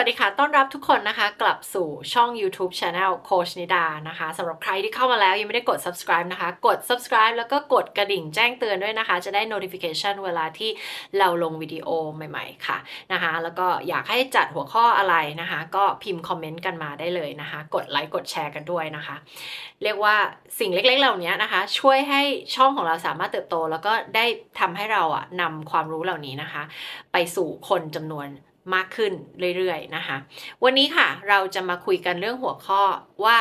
วัสดีค่ะ ต้อนรับทุกคนนะคะ กลับสู่ช่อง YouTube Channel โคชนิดานะคะสำหรับใครที่เข้ามาแล้วยังไม่ได้กด subscribe นะคะ กด subscribe แล้วก็กดกระดิ่งแจ้งเตือนด้วยนะคะ จะได้ notification เวลาที่เราลงวิดีโอใหม่ๆ ค่ะนะคะ แล้วก็อยากให้จัดหัวข้ออะไรนะคะ ก็พิมพ์คอมเมนต์กันมาได้เลยนะคะ กดไลค์กดแชร์กันด้วยนะคะ เรียกว่าสิ่งเล็กๆ เหล่านี้นะคะ ช่วยให้ช่องของเราสามารถเติบโต แล้วก็ได้ทำให้เราอะนำความรู้เหล่านี้นะคะ ไปสู่คนจำนวน มากขึ้นเรื่อยๆนะคะ วันนี้ค่ะเราจะมาคุยกันเรื่องหัวข้อว่า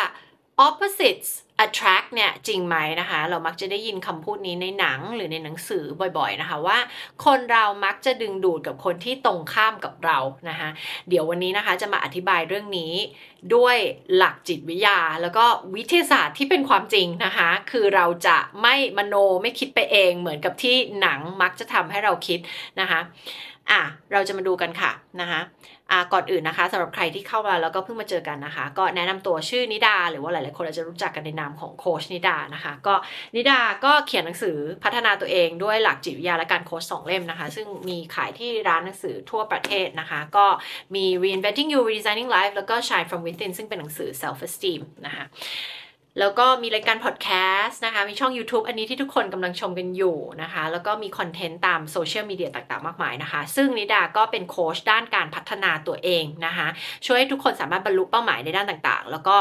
opposites attract เนี่ยจริงไหมนะคะ เรามักจะได้ยินคำพูดนี้ในหนังหรือในหนังสือบ่อยๆนะคะว่า คนเรามักจะดึงดูดกับคนที่ตรงข้ามกับเรานะคะเดี๋ยววันนี้นะคะจะมาอธิบายเรื่องนี้ด้วยหลักจิตวิทยา แล้วก็วิทยาศาสตร์ที่เป็นความจริงนะคะ คือเราจะไม่มโนไม่คิดไปเองเหมือนกับที่หนังมักจะทำให้เราคิดนะคะ อะเราจะมาดูกันค่ะนะคะอ่าก่อนอื่นนะคะสำหรับใครที่เข้ามาแล้วก็เพิ่งมาเจอกันนะคะ ก็แนะนำตัวชื่อนิดา หรือว่าหลายๆคนอาจจะรู้จักกันในนามของโคชนิดานะคะ ก็นิดาก็เขียนหนังสือพัฒนาตัวเองด้วยหลักจิตวิทยาและการโค้ชสองเล่มนะคะ ซึ่งมีขายที่ร้านหนังสือทั่วประเทศนะคะ ก็มี reinventing you redesigning life แล้วก็ shine from within ซึ่งเป็นหนังสือ self esteem นะคะ แล้วก็มีรายการพอดแคสต์นะคะ มีช่อง YouTube อันนี้ที่ทุกคนกำลังชมกันอยู่นะคะ แล้วก็มีคอนเทนต์ตามโซเชียลมีเดียต่างๆ มากมายนะคะ ซึ่งนิดาก็เป็นโค้ชด้านการพัฒนาตัวเองนะคะ ช่วยให้ทุกคนสามารถบรรลุเป้าหมายในด้านต่างๆ แล้วก็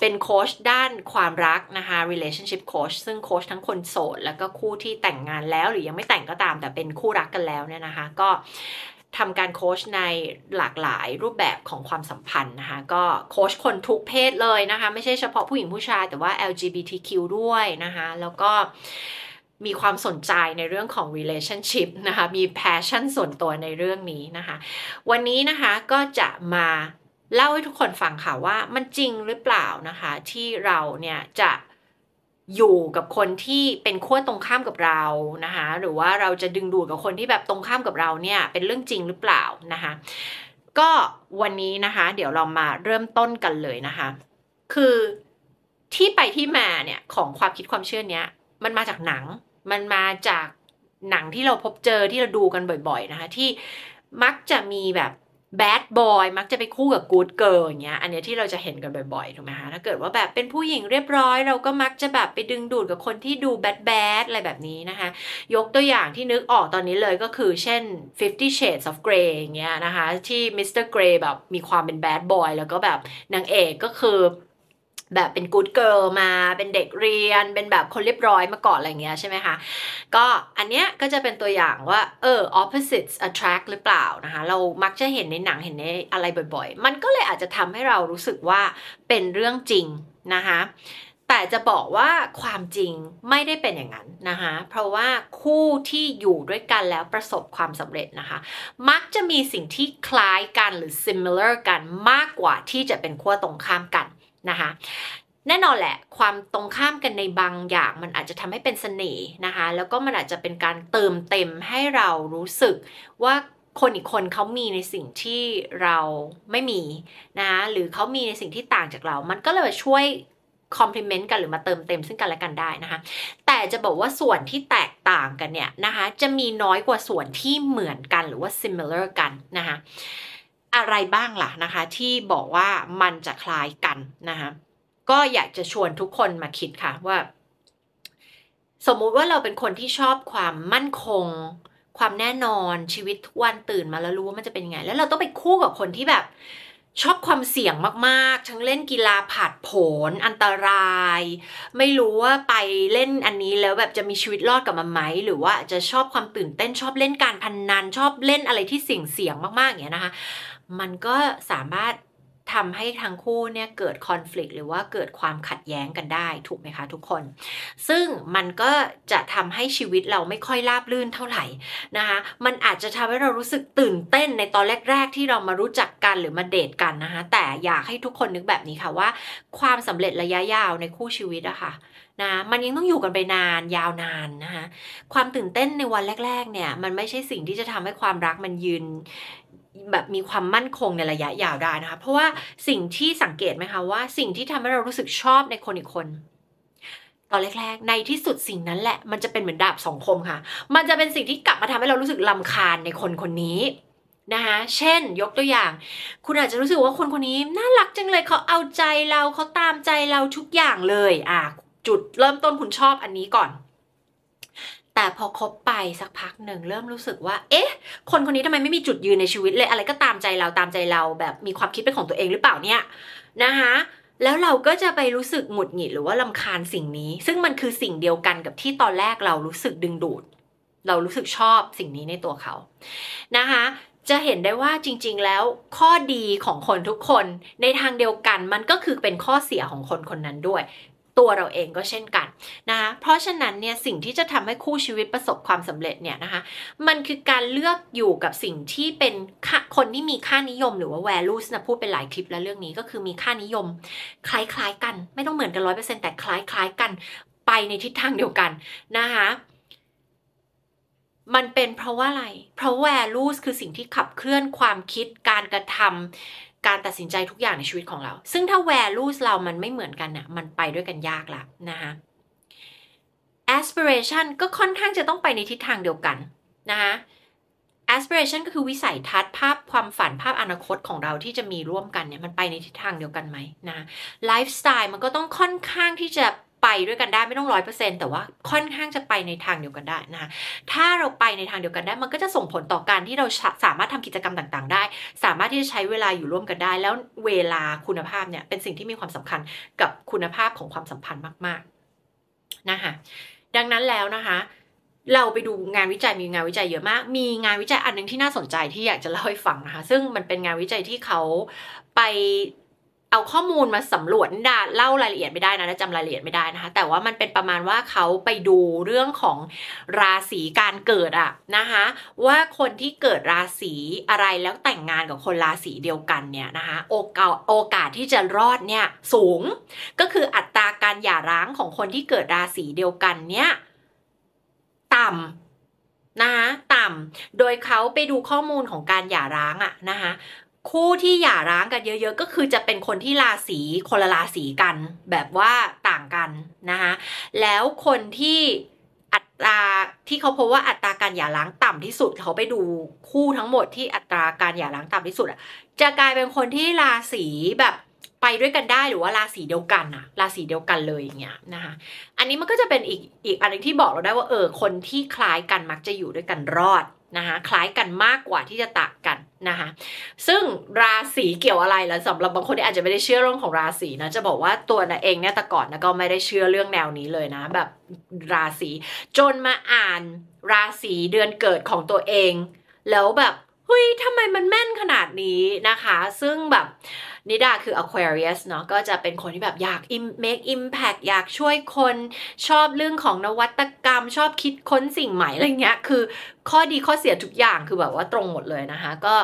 เป็นโค้ชด้านความรักนะคะ relationship coach ซึ่งโค้ชทั้งคนโสด แล้วก็คู่ที่แต่งงานแล้วหรือยังไม่แต่งก็ตามแต่เป็นคู่รักกันแล้วเนี่ยนะคะ ก็ ทำการโค้ชในหลากหลายรูปแบบของความสัมพันธ์นะคะ ก็โค้ชคนทุกเพศเลยนะคะ ไม่ใช่เฉพาะผู้หญิงผู้ชาย แต่ว่า LGBTQ ด้วยนะคะ แล้วก็มีความสนใจในเรื่องของ relationship นะคะ มี passion ส่วนตัวในเรื่องนี้นะคะ วันนี้นะคะก็จะมาเล่าให้ทุกคนฟังค่ะว่ามันจริงหรือเปล่านะคะ ที่เราเนี่ยจะ อยู่กับคนที่เป็นขั้วตรงข้ามกับเรานะคะหรือว่าเราจะดึงดูดกับคนที่แบบตรงข้ามกับเราเนี่ยเป็นเรื่องจริงหรือเปล่านะคะก็วันนี้นะคะ เดี๋ยวเรามาเริ่มต้นกันเลยนะคะ คือที่ไปที่มาเนี่ยของความคิดความเชื่อเนี้ยมันมาจากหนัง มันมาจากหนังที่เราพบเจอที่เราดูกันบ่อย ๆนะคะ ที่มักจะมีแบบ แบดบอยมักจะไปคู่กับกู๊ดเกิร์ลอย่างเงี้ยอันนี้ที่เราจะเห็นกันบ่อยๆถูกไหมคะถ้าเกิดว่าแบบเป็นผู้หญิงเรียบร้อย เราก็มักจะแบบไปดึงดูดกับคนที่ดูแบดแบดอะไรแบบนี้นะคะ ยกตัวอย่างที่นึกออกตอนนี้เลยก็คือเช่น Fifty Shades of Grey อย่างเงี้ยนะคะ ที่ Mister Grey แบบมีความเป็น bad boy แล้วก็แบบนางเอกก็คือ แบบเป็น good girl มา เป็นเด็กเรียน เป็นแบบคนเรียบร้อยมาก่อนอะไรเงี้ยใช่ไหมคะ ก็อันเนี้ยก็จะเป็นตัวอย่างว่า เออ opposites attract หรือเปล่านะคะ เรามักจะเห็นในหนังเห็นในอะไรบ่อยๆ มันก็เลยอาจจะทำให้เรารู้สึกว่าเป็นเรื่องจริงนะคะ แต่จะบอกว่าความจริงไม่ได้เป็นอย่างนั้นนะคะ เพราะว่าคู่ที่อยู่ด้วยกันแล้วประสบความสำเร็จนะคะ มักจะมีสิ่งที่คล้ายกันหรือ similar กันมากกว่าที่จะเป็นขั้วตรงข้ามกัน นะคะแน่นอนแหละความตรงข้ามกันในบางอย่างมันอาจจะทำให้เป็นเสน่ห์นะคะ แล้วก็มันอาจจะเป็นการเติมเต็มให้เรารู้สึกว่าคนอีกคนเขามีในสิ่งที่เราไม่มีนะหรือเขามีในสิ่งที่ต่างจากเรา มันก็เลยช่วยคอมพลีเมนต์กันหรือมาเติมเต็มซึ่งกันและกันได้นะคะ แต่จะบอกว่าส่วนที่แตกต่างกันเนี่ยนะคะ จะมีน้อยกว่าส่วนที่เหมือนกันหรือว่า similar กันนะคะ อะไรบ้างล่ะนะคะ ที่บอกว่ามันจะคล้ายกันนะคะก็อยากจะชวนทุกคนมาคิดค่ะว่า สมมุติว่าเราเป็นคนที่ชอบความมั่นคง ความแน่นอนชีวิตทุกวันตื่นมาแล้วรู้ว่ามันจะเป็นยังไง แล้วเราต้องไปคู่กับคนที่แบบชอบความเสี่ยงมากๆ ทั้งเล่นกีฬาผาดโผน อันตราย ไม่รู้ว่าไปเล่นอันนี้แล้วแบบจะมีชีวิตรอดกับมันไหม หรือว่าจะชอบความตื่นเต้นชอบเล่นการพนนัน ชอบเล่นอะไรที่เสี่ยงเสี่ยงมากๆอย่างเงี้ยนะคะ มันก็สามารถทำให้ทั้งคู่เนี่ยเกิดคอน FLICT หรือว่าเกิดความขัดแย้งกันได้ถูกไหมคะทุกคน ซึ่งมันก็จะทำให้ชีวิตเราไม่ค่อยราบรื่นเท่าไหร่นะคะ มันอาจจะทำให้เรารู้สึกตื่นเต้นในตอนแรก ๆ ที่เรามารู้จักกันหรือมาเดทกันนะคะ แต่อยากให้ทุกคนนึกแบบนี้ค่ะว่า ความสำเร็จระยะยาวในคู่ชีวิตอะคะ่ะนะมันยังต้องอยู่กันไปนานยาวนานนะคะความตื่นเต้นในวันแรก ๆ เนี่ยมันไม่ใช่สิ่งที่จะทำให้ความรักมันยืน แบบมีความมั่นคงในระยะยาวได้นะคะ เพราะว่าสิ่งที่สังเกตไหมคะว่าสิ่งที่ทำให้เรารู้สึกชอบในคนอีกคนตอนแรกๆ ในที่สุดสิ่งนั้นแหละ มันจะเป็นเหมือนดาบสองคมค่ะ มันจะเป็นสิ่งที่กลับมาทำให้เรารู้สึกลำคาญในคนคนนี้นะคะเช่น ยกตัวอย่าง คุณอาจจะรู้สึกว่าคนคนนี้น่ารักจังเลยเขาเอาใจเราเขาตามใจเราทุกอย่างเลย อะ จุดเริ่มต้นคุณชอบอันนี้ก่อน แต่พอคบไปสักพักหนึ่งเริ่มรู้สึกว่า เอ๊ะ คนคนนี้ทำไมไม่มีจุดยืนในชีวิตเลยอะไรก็ตามใจเราตามใจเราแบบมีความคิดเป็นของตัวเองหรือเปล่าเนี่ยนะคะแล้วเราก็จะไปรู้สึกหงุดหงิดหรือว่าลำคาญสิ่งนี้ ซึ่งมันคือสิ่งเดียวกันกับที่ตอนแรกเรารู้สึกดึงดูด เรารู้สึกชอบสิ่งนี้ในตัวเขานะคะ จะเห็นได้ว่าจริง ๆ แล้วข้อดีของคนทุกคนในทางเดียวกันมันก็คือเป็นข้อเสียของคนคนนั้นด้วย ตัวเราเองก็เช่นกันนะคะเพราะฉะนั้นเนี่ยสิ่งที่จะทำให้คู่ชีวิตประสบความสำเร็จเนี่ยนะคะมันคือการเลือกอยู่กับสิ่งที่เป็นคนที่มีค่านิยมหรือว่า values นะพูดเป็นหลายคลิปแล้วเรื่องนี้ก็คือมีค่านิยม คล้ายๆกัน ไม่ต้องเหมือนกันร้อยเปอร์เซ็นต์แต่คล้ายๆกัน ไปในทิศทางเดียวกันนะคะมันเป็นเพราะว่าอะไร เพราะ values คือสิ่งที่ขับเคลื่อนความคิด การกระทำ การตัดสินใจทุกอย่างในชีวิตของเรา ซึ่งถ้า values เรามันไม่เหมือนกันเนี่ยมันไปด้วยกันยากละนะคะ aspiration ก็ค่อนข้างจะต้องไปในทิศทางเดียวกันนะคะ aspiration ก็คือวิสัยทัศน์ภาพความฝันภาพอนาคตของเราที่จะมีร่วมกันเนี่ยมันไปในทิศทางเดียวกันไหมนะ lifestyle มันก็ต้องค่อนข้างที่จะ ไปด้วยกันได้ไม่ต้องร้อยเปอร์เซ็นต์แต่ว่าค่อนข้างจะไปในทางเดียวกันได้นะคะถ้าเราไปในทางเดียวกันได้ มันก็จะส่งผลต่อการที่เราสามารถทำกิจกรรมต่างๆ ได้ สามารถที่จะใช้เวลาอยู่ร่วมกันได้ แล้วเวลาคุณภาพเนี่ยเป็นสิ่งที่มีความสำคัญกับคุณภาพของความสัมพันธ์มากๆนะคะดังนั้นแล้วนะคะเราไปดูงานวิจัยมีงานวิจัยเยอะมาก มีงานวิจัยอันนึงที่น่าสนใจที่อยากจะเล่าให้ฟังนะคะ ซึ่งมันเป็นงานวิจัยที่เขาไป เอาข้อมูลมาสำรวจดาเล่ารายละเอียดไม่ได้นะจำรายละเอียดไม่ได้นะคะ แต่ว่ามันเป็นประมาณว่าเขาไปดูเรื่องของราศีการเกิดอะนะคะ ว่าคนที่เกิดราศีอะไรแล้วแต่งงานกับคนราศีเดียวกันเนี่ยนะคะโอกาสโอกาสที่จะรอดเนี่ยสูง ก็คืออัตราการหย่าร้างของคนที่เกิดราศีเดียวกันเนี่ยต่ำนะคะต่ำโดยเขาไปดูข้อมูลของการหย่าร้างอะนะคะ คู่ที่หย่าร้างกันเยอะๆ ก็คือจะเป็นคนที่ราศีคนละราศีกัน แบบว่าต่างกันนะคะแล้วคนที่อัตราที่เขาพบว่าอัตราการหย่าร้างต่ำที่สุดเขาไปดูคู่ทั้งหมดที่อัตราการหย่าร้างต่ำที่สุดจะกลายเป็นคนที่ราศีแบบไปด้วยกันได้หรือว่าราศีเดียวกันอะราศีเดียวกันเลยอย่างเงี้ยนะคะอันนี้มันก็จะเป็นอีกอีกอันนึงที่บอกเราได้ว่าเออคนที่คล้ายกันมักจะอยู่ด้วยกันรอด นะคะคล้ายกันมากกว่าที่จะต่างกันนะคะซึ่งราศีเกี่ยวอะไรล่ะสำหรับบางคนที่อาจจะไม่ได้เชื่อเรื่องของราศีนะจะบอกว่าตัวนะเองเนี่ยแต่ก่อนนะก็ไม่ได้เชื่อเรื่องแนวนี้เลยนะ แบบราศีจนมาอ่านราศีเดือนเกิดของตัวเอง แล้วแบบ เฮ้ยทำไมมันแม่นขนาดนี้นะคะ ซึ่งแบบนิดาคือ Aquarius เนาะก็จะเป็นคนที่แบบอยาก make impact อยากช่วยคนชอบเรื่องของนวัตกรรม ชอบคิดค้นสิ่งใหม่อะไรเงี้ย คือข้อดีข้อเสียทุกอย่างคือแบบว่าตรงหมดเลยนะคะ ก็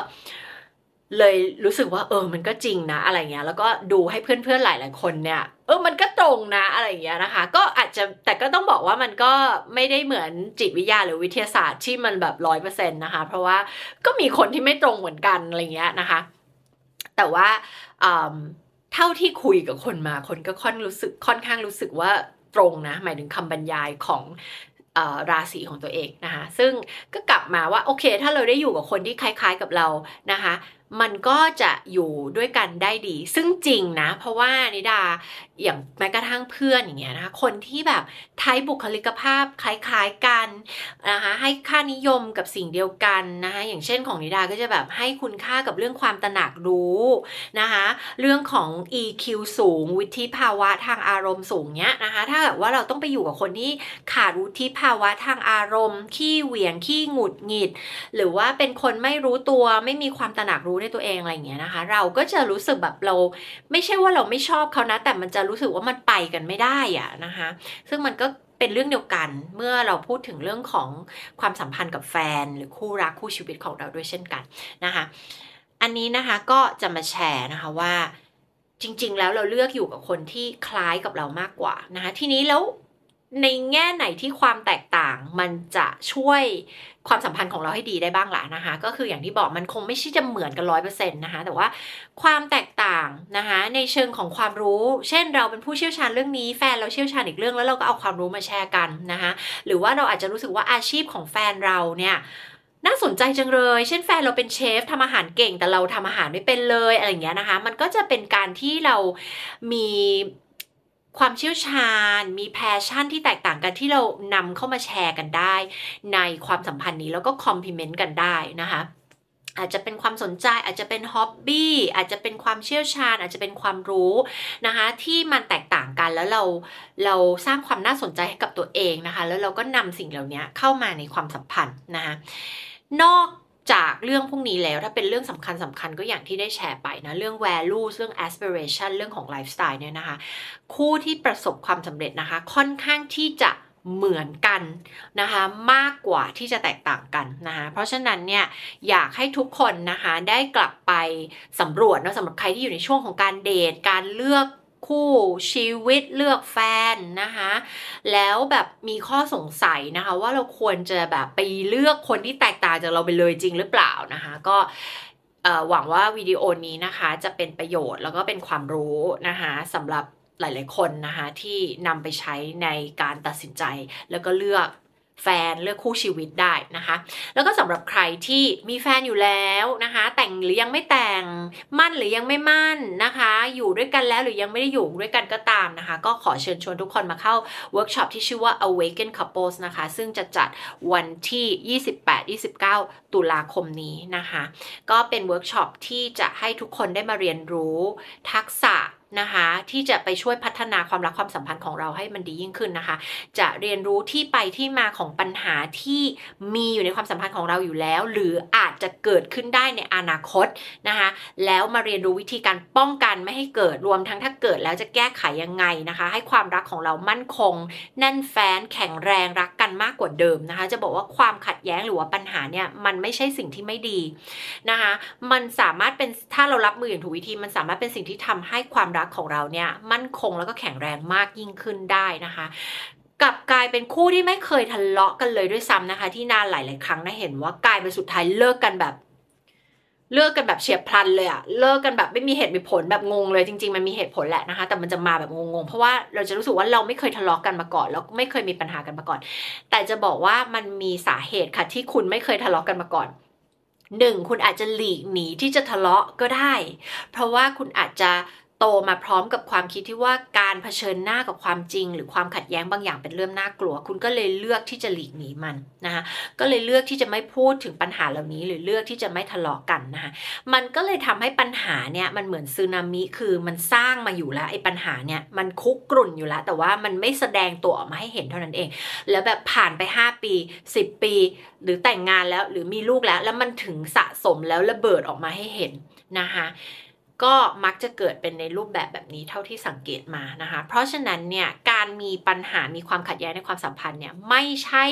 เลยรู้สึกว่าเออมันก็จริงนะอะไรเงี้ยแล้วก็ดูให้เพื่อนๆหลายๆคนเนี่ยเออมันก็ตรงนะอะไรเงี้ยนะคะ ก็อาจจะแต่ก็ต้องบอกว่ามันก็ไม่ได้เหมือนจิตวิทยาหรือวิทยาศาสตร์ที่มันแบบร้อยเปอร์เซ็นต์นะคะ เพราะว่าก็มีคนที่ไม่ตรงเหมือนกันอะไรเงี้ยนะคะ แต่ว่าเท่าที่คุยกับคนมาคนก็ค่อนรู้สึกค่อนข้างรู้สึกว่าตรงนะ หมายถึงคำบรรยายของราศีของตัวเองนะคะ ซึ่งก็กลับมาว่าโอเค ถ้าเราได้อยู่กับคนที่คล้าย ๆกับเรานะคะ มันก็จะอยู่ด้วยกันได้ดี ซึ่งจริงนะ เพราะว่านิดาอย่างแม้กระทั่งเพื่อนอย่างเงี้ยนะคะคนที่แบบไทยบุคลิกภาพคล้ายๆกันนะคะให้ค่านิยมกับสิ่งเดียวกันนะคะอย่างเช่นของนิดาก็จะแบบให้คุณค่ากับเรื่องความตระหนักรู้นะคะเรื่องของ EQ สูงวิธีภาวะทางอารมณ์สูงเนี้ยนะคะถ้าแบบว่าเราต้องไปอยู่กับคนที่ขาดวุฒิภาวะทางอารมณ์ ขี้เหวี่ยงขี้หงุดหงิด หรือว่าเป็นคนไม่รู้ตัวไม่มีความตระหนักรู้ในตัวเองอะไรอย่างเงี้ยนะคะ เราก็จะรู้สึกแบบเราไม่ใช่ว่าเราไม่ชอบเขานะแต่มันจะรู้สึกว่ามันไปกันไม่ได้อะนะคะ ซึ่งมันก็เป็นเรื่องเดียวกันเมื่อเราพูดถึงเรื่องของความสัมพันธ์กับแฟน หรือคู่รักคู่ชีวิตของเราด้วยเช่นกันนะคะ อันนี้นะคะก็จะมาแชร์นะคะว่าจริง ๆ แล้วเราเลือกอยู่กับคนที่คล้ายกับเรามากกว่านะคะ ทีนี้แล้ว ในแง่ไหนที่ความแตกต่างมันจะช่วยความสัมพันธ์ของเราให้ดีได้บ้างล่ะนะคะ ก็คืออย่างที่บอกมันคงไม่ใช่จะเหมือนกันร้อยเปอร์เซ็นต์นะคะ แต่ว่าความแตกต่างนะคะ ในเชิงของความรู้ เช่นเราเป็นผู้เชี่ยวชาญเรื่องนี้แฟนเราเชี่ยวชาญอีกเรื่องแล้วเราก็เอาความรู้มาแชร์กันนะคะ หรือว่าเราอาจจะรู้สึกว่าอาชีพของแฟนเราเนี่ยน่าสนใจจังเลย เช่นแฟนเราเป็นเชฟทำอาหารเก่งแต่เราทำอาหารไม่เป็นเลยอะไรอย่างเงี้ยนะคะ มันก็จะเป็นการที่เรามี ความเชี่ยวชาญ มี passion ที่แตกต่างกันที่เรานำเข้ามาแชร์กันได้ ในความสัมพันธ์นี้แล้วก็ complement กันได้นะคะอาจจะเป็นความสนใจอาจจะเป็นฮ็อบบี้อาจจะเป็นความเชี่ยวชาญ อาจจะเป็นความรู้นะคะที่มันแตกต่างกันแล้วเราเราสร้างความน่าสนใจให้กับตัวเองนะคะ แล้วเราก็นำสิ่งเหล่านี้เข้ามาในความสัมพันธ์นะคะนอก จากเรื่องพวกนี้แล้วถ้าเป็นเรื่องสำคัญสำคัญก็อย่างที่ได้แชร์ไปนะ เรื่อง value เรื่อง aspiration เรื่องของ lifestyle เนี่ยนะคะ คู่ที่ประสบความสำเร็จนะคะ ค่อนข้างที่จะเหมือนกันนะคะมากกว่าที่จะแตกต่างกันนะคะเพราะฉะนั้นเนี่ยอยากให้ทุกคนนะคะได้กลับไปสำรวจนะสำหรับใครที่อยู่ในช่วงของการเดทการเลือก คู่ชีวิตเลือกแฟนนะคะ แล้วแบบมีข้อสงสัยนะคะว่าเราควรจะแบบไปเลือกคนที่แตกต่างจากเราไปเลยจริงหรือเปล่านะคะ ก็หวังว่าวิดีโอนี้นะคะจะเป็นประโยชน์แล้วก็เป็นความรู้นะคะสำหรับหลาย ๆ คนนะคะที่นำไปใช้ในการตัดสินใจแล้วก็เลือก แฟนเลือกคู่ชีวิตได้นะคะ แล้วก็สำหรับใครที่มีแฟนอยู่แล้วนะคะ แต่งหรือยังไม่แต่ง หมั้นหรือยังไม่หมั้นนะคะ อยู่ด้วยกันแล้วหรือยังไม่ได้อยู่ด้วยกันก็ตามนะคะ ก็ขอเชิญชวนทุกคนมาเข้าเวิร์กช็อปที่ชื่อว่า Awaken Couples นะคะ ซึ่งจะจัดวันที่ 28-29 ตุลาคมนี้นะคะ ก็เป็นเวิร์กช็อปที่จะให้ทุกคนได้มาเรียนรู้ทักษะ นะคะ ที่จะไปช่วยพัฒนาความรักความสัมพันธ์ของเราให้มันดียิ่งขึ้นนะคะ จะเรียนรู้ที่ไปที่มาของปัญหาที่มีอยู่ในความสัมพันธ์ของเราอยู่แล้ว หรืออาจจะเกิดขึ้นได้ในอนาคตนะคะ แล้วมาเรียนรู้วิธีการป้องกันไม่ให้เกิดรวมทั้งถ้าเกิดแล้วจะแก้ไขยังไงนะคะ ให้ความรักของเรามั่นคง แน่นแฟ้นแข็งแรงรักกันมากกว่าเดิมนะคะ จะบอกว่าความขัดแย้งหรือว่าปัญหาเนี่ยมันไม่ใช่สิ่งที่ไม่ดีนะคะ มันสามารถเป็นถ้าเรารับมืออย่างถูกวิธีมันสามารถเป็นสิ่งที่ทำให้ความรักของเราเนี่ยมั่นคงแล้วก็แข็งแรงมากยิ่งขึ้นได้นะคะกลับกลายเป็นคู่ที่ไม่เคยทะเลาะกันเลยด้วยซ้ำนะคะ ที่นานหลาย ๆ ครั้งนะเห็นว่ากลายเป็นสุดท้ายเลิกกันแบบเลิกกันแบบเฉียบพลันเลยอะเลิกกันแบบไม่มีเหตุมีผลแบบงงเลยจริง ๆ มันมีเหตุผลแหละนะคะ แต่มันจะมาแบบงงๆ เพราะว่าเราจะรู้สึกว่าเราไม่เคยทะเลาะกันมาก่อน แล้วไม่เคยมีปัญหากันมาก่อน แต่จะบอกว่ามันมีสาเหตุค่ะที่คุณไม่เคยทะเลาะกันมาก่อนหนึ่งคุณอาจจะหลีกหนีที่จะทะเลาะก็ได้ เพราะว่าคุณอาจจะ โตมาพร้อมกับความคิดที่ว่าการเผชิญหน้ากับความจริง หรือความขัดแย้งบางอย่างเป็นเรื่องน่ากลัว คุณก็เลยเลือกที่จะหลีกหนีมันนะคะก็เลยเลือกที่จะไม่พูดถึงปัญหาเหล่านี้ หรือเลือกที่จะไม่ทะเลาะกันนะคะมันก็เลยทำให้ปัญหาเนี่ยมันเหมือนซึนามิคือมันสร้างมาอยู่แล้วไอ้ปัญหาเนี่ยมันคุกกรุ่นอยู่แล้ว แต่ว่ามันไม่แสดงตัวออกมาให้เห็นเท่านั้นเอง แล้วแบบผ่านไป 5 ปี 10 ปี หรือแต่งงานแล้วหรือมีลูกแล้ว แล้วมันถึงสะสมแล้วระเบิดออกมาให้เห็นนะคะ ก็มักจะเกิดเป็นในรูปแบบแบบนี้เท่าที่สังเกตมานะคะ เพราะฉะนั้นเนี่ยการมีปัญหามีความขัดแย้งในความสัมพันธ์เนี่ยไม่ใช่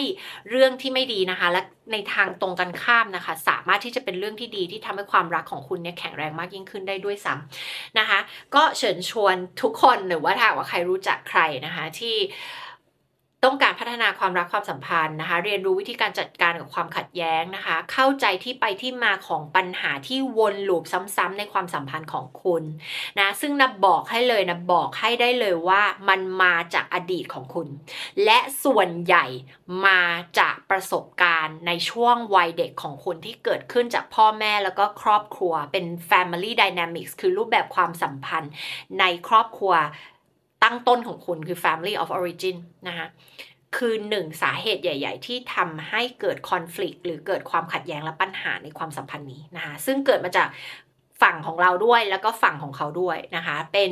เรื่องที่ไม่ดีนะคะ และในทางตรงกันข้ามนะคะ สามารถที่จะเป็นเรื่องที่ดีที่ทำให้ความรักของคุณเนี่ยแข็งแรงมากยิ่งขึ้นได้ด้วยซ้ำนะคะ ก็เชิญชวนทุกคนหรือว่าถ้าว่าใครรู้จักใครนะคะที่ ต้องการพัฒนาความรักความสัมพันธ์นะคะ เรียนรู้วิธีการจัดการกับความขัดแย้งนะคะ เข้าใจที่ไปที่มาของปัญหาที่วนลูปซ้ำๆในความสัมพันธ์ของคุณนะซึ่งนะบอกให้เลยนะบอกให้ได้เลยว่ามันมาจากอดีตของคุณ และส่วนใหญ่มาจากประสบการณ์ในช่วงวัยเด็กของคุณที่เกิดขึ้นจากพ่อแม่แล้วก็ครอบครัวเป็น family dynamics คือรูปแบบความสัมพันธ์ในครอบครัว ตั้งต้นของคุณคือ family of origin นะคะคือหนึ่งสาเหตุใหญ่ ๆ ที่ทำให้เกิดคอน FLICT หรือเกิดความขัดแย้งและปัญหาในความสัมพันธ์นี้นะคะซึ่งเกิดมาจากฝั่งของเราด้วยแล้วก็ฝั่งของเขาด้วยนะคะ เป็น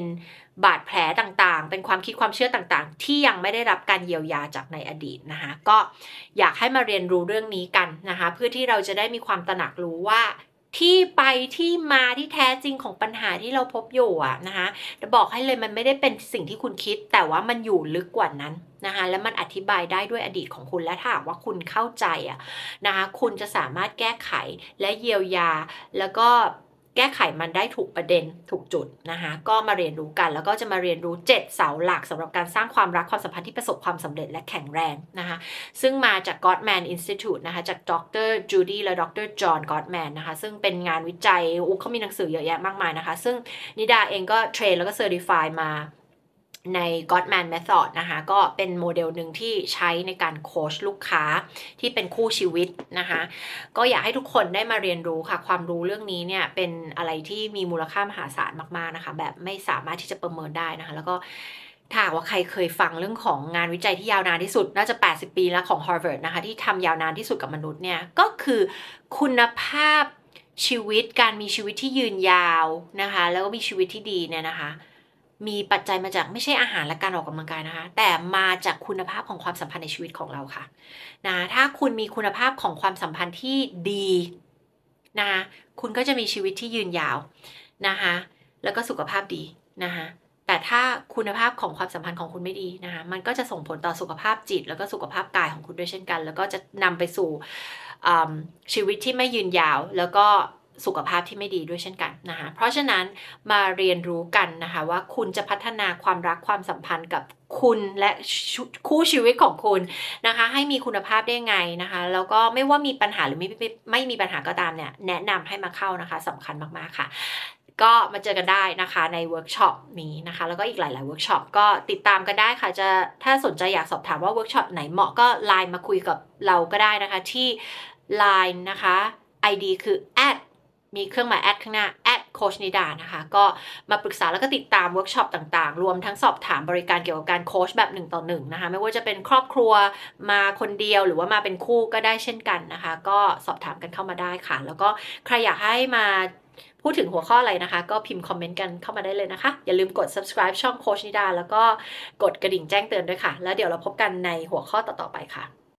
บาดแผลต่างๆ เป็นความคิดความเชื่อต่างๆ ที่ยังไม่ได้รับการเยียวยาจากในอดีตนะคะ ก็อยากให้มาเรียนรู้เรื่องนี้กันนะคะ เพื่อที่เราจะได้มีความตระหนักรู้ว่า ที่ไปที่มาที่แท้จริงของปัญหาที่เราพบอยู่อะนะคะจะบอกให้เลยมันไม่ได้เป็นสิ่งที่คุณคิด แต่ว่ามันอยู่ลึกกว่านั้นนะคะแล้วมันอธิบายได้ด้วยอดีตของคุณและถ้าว่าคุณเข้าใจอะนะคะคุณจะสามารถแก้ไขและเยียวยาแล้วก็ แก้ไขมันได้ถูกประเด็นถูกจุดนะคะก็มาเรียนรู้กัน แล้วก็จะมาเรียนรู้ 7 เสาหลักสำหรับการสร้างความรักความสัมพันธ์ที่ประสบความสำเร็จและแข็งแรงนะคะซึ่งมาจาก Gottman Institute นะคะจากดร.จูลี่และดร.จอห์นกอตต์แมนนะคะซึ่งเป็นงานวิจัยอู้เขามีหนังสือเยอะแยะมากมายนะคะ ซึ่งนิดาเองก็ train แล้วก็ certify มา ใน Gottman Method นะคะ ก็เป็นโมเดลหนึ่งที่ใช้ในการโค้ชลูกค้าที่เป็นคู่ชีวิตนะคะ ก็อยากให้ทุกคนได้มาเรียนรู้ค่ะ ความรู้เรื่องนี้เนี่ย เป็นอะไรที่มีมูลค่ามหาศาลมากๆนะคะ แบบไม่สามารถที่จะประเมินได้นะคะ แล้วก็ถ้าว่าใครเคยฟังเรื่องของงานวิจัยที่ยาวนานที่สุด น่าจะ 80 ปีแล้วของ Harvard นะคะ ที่ทำยาวนานที่สุดกับมนุษย์เนี่ย ก็คือคุณภาพชีวิตการมีชีวิตที่ยืนยาวนะคะ แล้วก็มีชีวิตที่ดีเนี่ยนะคะ มีปัจจัยมาจากไม่ใช่อาหารและการออกกำลังกายนะคะ แต่มาจากคุณภาพของความสัมพันธ์ในชีวิตของเราค่ะนะถ้าคุณมีคุณภาพของความสัมพันธ์ที่ดีนะคะคุณก็จะมีชีวิตที่ยืนยาวนะคะแล้วก็สุขภาพดีนะคะแต่ถ้าคุณภาพของความสัมพันธ์ของคุณไม่ดีนะคะมันก็จะส่งผลต่อสุขภาพจิต แล้วก็สุขภาพกายของคุณด้วยเช่นกัน แล้วก็จะนำไปสู่ชีวิตที่ไม่ยืนยาว แล้วก็ สุขภาพที่ไม่ดีด้วยเช่นกันนะคะเพราะฉะนั้นมาเรียนรู้กันนะคะว่าคุณจะพัฒนาความรักความสัมพันธ์กับคุณและคู่ชีวิตของคุณนะคะ ให้มีคุณภาพได้ไงนะคะแล้วก็ไม่ว่ามีปัญหาหรือไม่ไม่ไม่มีปัญหาก็ตามเนี่ยแนะนำให้มาเข้านะคะสำคัญมากๆค่ะก็มาเจอกันได้นะคะในเวิร์กช็อปนี้นะคะ แล้วก็อีกหลาย ๆ เวิร์กช็อปก็ติดตามกันได้ค่ะ จะถ้าสนใจอยากสอบถามว่าเวิร์กช็อปไหนเหมาะก็ไลน์มาคุยกับเราก็ได้นะคะที่ Line นะคะ ID คือ at มีเครื่องหมาย at ข้างหน้า at โค้ชนิดานะคะ ก็มาปรึกษาแล้วก็ติดตามเวิร์กช็อปต่างๆ รวมทั้งสอบถามบริการเกี่ยวกับการโค้ชแบบหนึ่งต่อหนึ่งนะคะ ไม่ว่าจะเป็นครอบครัวมาคนเดียวหรือว่ามาเป็นคู่ก็ได้เช่นกันนะคะ ก็สอบถามกันเข้ามาได้ค่ะ แล้วก็ใครอยากให้มาพูดถึงหัวข้ออะไรนะคะ ก็พิมพ์คอมเมนต์กันเข้ามาได้เลยนะคะ อย่าลืมกด subscribe ช่องโคชนิดา แล้วก็กดกระดิ่งแจ้งเตือนด้วยค่ะ แล้วเดี๋ยวเราพบกันในหัวข้อต่อๆไปค่ะ